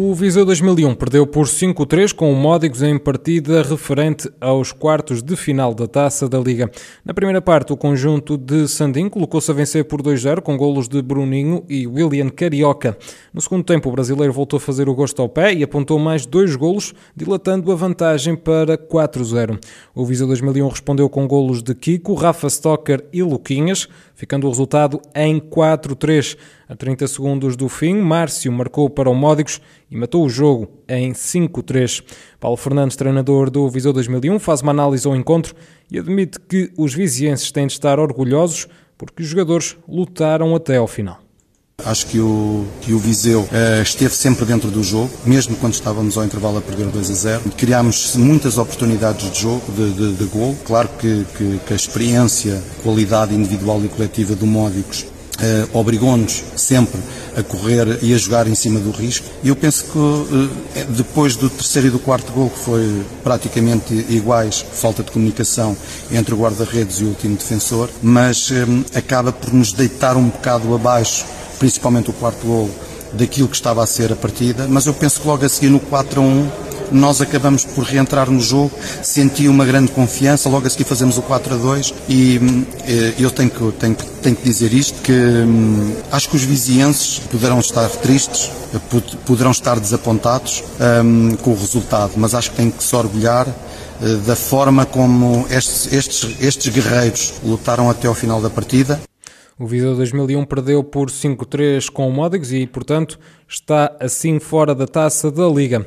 O Viseu 2001 perdeu por 5-3 com o Módigos em partida referente aos quartos de final da Taça da Liga. Na primeira parte, o conjunto de Sandim colocou-se a vencer por 2-0 com golos de Bruninho e William Carioca. No segundo tempo, o brasileiro voltou a fazer o gosto ao pé e apontou mais dois golos, dilatando a vantagem para 4-0. O Viseu 2001 respondeu com golos de Kiko, Rafa Stocker e Luquinhas, ficando o resultado em 4-3. A 30 segundos do fim, Márcio marcou para o Módicos e matou o jogo em 5-3. Paulo Fernandes, treinador do Viseu 2001, faz uma análise ao encontro e admite que os vizienses têm de estar orgulhosos porque os jogadores lutaram até ao final. Acho que o, que o Viseu uh, esteve sempre dentro do jogo, mesmo quando estávamos ao intervalo a perder 2 a 0. Criámos muitas oportunidades de jogo, de, de, de gol. Claro que, que, que, a experiência, qualidade individual e coletiva do Módicos Uh, obrigou-nos sempre a correr e a jogar em cima do risco. E eu penso que uh, depois do terceiro e do quarto gol, que foi praticamente iguais, falta de comunicação entre o guarda-redes e o último defensor, mas um, acaba por nos deitar um bocado abaixo, principalmente o quarto gol, daquilo que estava a ser a partida. Mas eu penso que logo a seguir no 4 a 1 nós acabamos por reentrar no jogo, senti uma grande confiança, logo a seguir fazemos o 4 a 2 e eh, eu tenho que, tenho, tenho que dizer isto, que hum, acho que os vizienses poderão estar tristes, poderão estar desapontados um, com o resultado, mas acho que têm que se orgulhar eh, da forma como estes, estes, estes guerreiros lutaram até ao final da partida. O Viseu 2001 perdeu por 5-3 com o Módicos e, portanto, está assim fora da taça da Liga.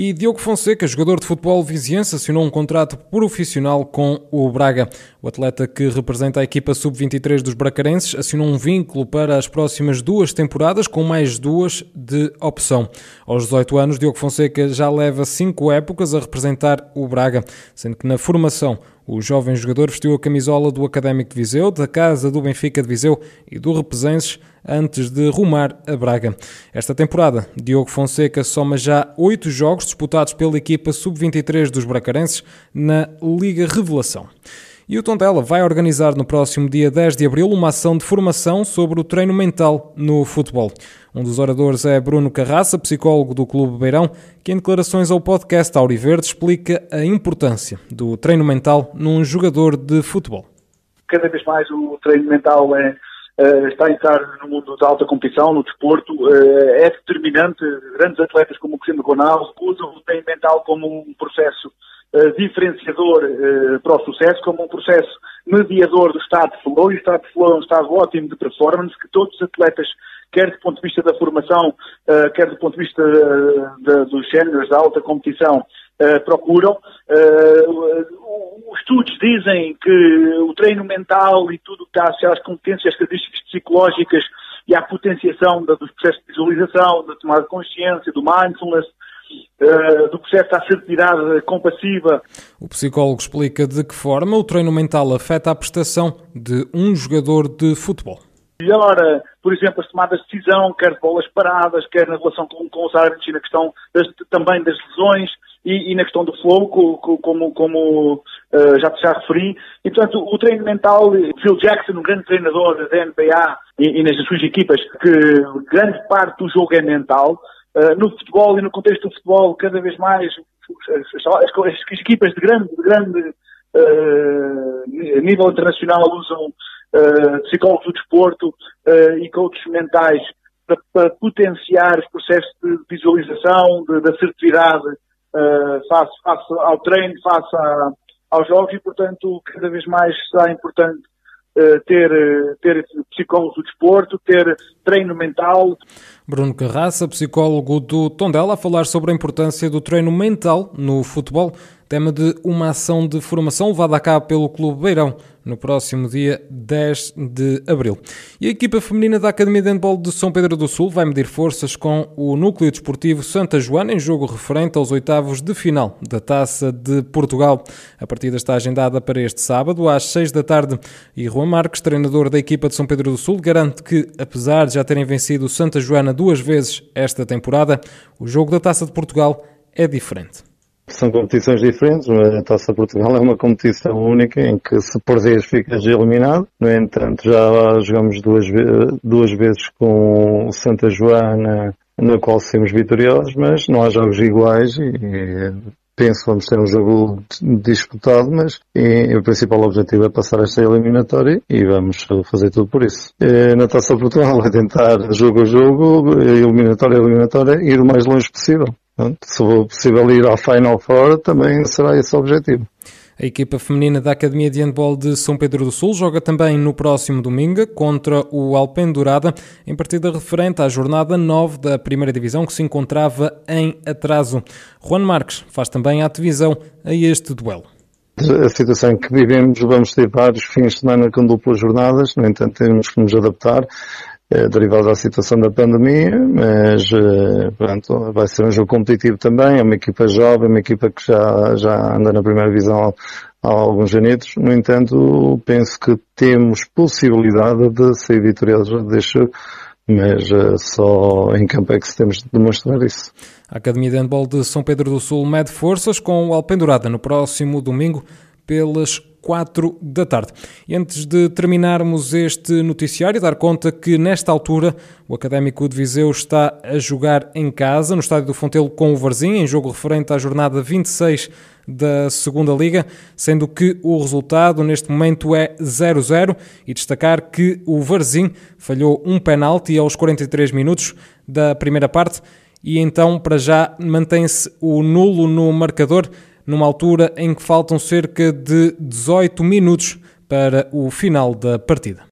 E Diogo Fonseca, jogador de futebol viziense, assinou um contrato profissional com o Braga. O atleta que representa a equipa sub-23 dos bracarenses assinou um vínculo para as próximas duas temporadas, com mais duas de opção. Aos 18 anos, Diogo Fonseca já leva cinco épocas a representar o Braga, sendo que na formação o jovem jogador vestiu a camisola do Académico de Viseu, da Casa do Benfica de Viseu e do Repesenses antes de rumar a Braga. Esta temporada, Diogo Fonseca soma já oito jogos disputados pela equipa sub-23 dos bracarenses na Liga Revelação. E o Tondela vai organizar no próximo dia 10 de abril uma ação de formação sobre o treino mental no futebol. Um dos oradores é Bruno Carraça, psicólogo do Clube Beirão, que em declarações ao podcast Auriverde explica a importância do treino mental num jogador de futebol. Cada vez mais o treino mental é, Uh, está a entrar no mundo da alta competição, no desporto, uh, é determinante. Grandes atletas como o Cristiano Ronaldo usam o treino mental como um processo diferenciador para o sucesso, como um processo mediador do estado de flow, e o estado de flow é um estado ótimo de performance que todos os atletas quer do ponto de vista da formação, uh, quer do ponto de vista dos géneros da alta competição, procuram. os estudos dizem que o treino mental e tudo que está associado às competências, características psicológicas e à potenciação dos processos de visualização, da tomada de consciência, do mindfulness, do processo da assertividade compassiva. O psicólogo explica de que forma o treino mental afeta a prestação de um jogador de futebol melhora, por exemplo, as tomadas de decisão, quer de bolas paradas, quer na relação com, com os árbitros e na questão das, também das lesões e, e, na questão do flow, como, como uh, já, já referi. E, portanto, o treino mental, Phil Jackson, um grande treinador da NBA e, e nas suas equipas, que grande parte do jogo é mental. Uh, no futebol e no contexto do futebol, cada vez mais as, as, as equipas de grande, de grande uh, nível internacional usam uh, psicólogos do desporto uh, e coaches mentais para, para, potenciar os processos de visualização, de, de assertividade face, face ao treino, face a, aos jogos e, portanto, cada vez mais será importante ter, ter psicólogos do desporto, ter treino mental. Bruno Carraça, psicólogo do Tondela, a falar sobre a importância do treino mental no futebol. Tema de uma ação de formação levada a cabo pelo Clube Beirão no próximo dia 10 de abril. E a equipa feminina da Academia de Handball de São Pedro do Sul vai medir forças com o Núcleo Desportivo Santa Joana em jogo referente aos oitavos de final da Taça de Portugal. A partida está agendada para este sábado às 6 da tarde e Juan Marques, treinador da equipa de São Pedro do Sul, garante que, apesar de já terem vencido o Santa Joana duas vezes esta temporada, o jogo da Taça de Portugal é diferente. São competições diferentes, a Taça Portugal é uma competição única em que se perderes ficas eliminado. No entanto, já jogamos duas, duas vezes com Santa Joana, na qual somos vitoriosos, mas não há jogos iguais e penso vamos ter um jogo disputado, mas e, o principal objetivo é passar esta eliminatória e vamos fazer tudo por isso. E, na Taça Portugal é tentar jogo a jogo, eliminatória a eliminatória, ir o mais longe possível. Se for possível ir à Final Four, também será esse o objetivo. A equipa feminina da Academia de Handball de São Pedro do Sul joga também no próximo domingo contra o Alpendurada, em partida referente à jornada 9 da primeira divisão que se encontrava em atraso. Juan Marques faz também a divisão a este duelo. A situação que vivemos, vamos ter vários fins de semana com duplas jornadas, no entanto temos que nos adaptar derivado da situação da pandemia, mas eh, pronto, vai ser um jogo competitivo também, é uma equipa jovem, uma equipa que já, já anda na primeira divisão há alguns anos, no entanto penso que temos possibilidade de sair vitoriosos deste jogo, mas uh, só em campo é que temos de demonstrar isso. A Academia de Handball de São Pedro do Sul mede forças com o Alpendurada no próximo domingo pelas 4 da tarde. E antes de terminarmos este noticiário, dar conta que nesta altura o Académico de Viseu está a jogar em casa, no estádio do Fontelo com o Varzim, em jogo referente à jornada 26 da Segunda Liga, sendo que o resultado neste momento é 0-0 e destacar que o Varzim falhou um penalti aos 43 minutos da primeira parte. E então para já mantém-se o nulo no marcador numa altura em que faltam cerca de 18 minutos para o final da partida.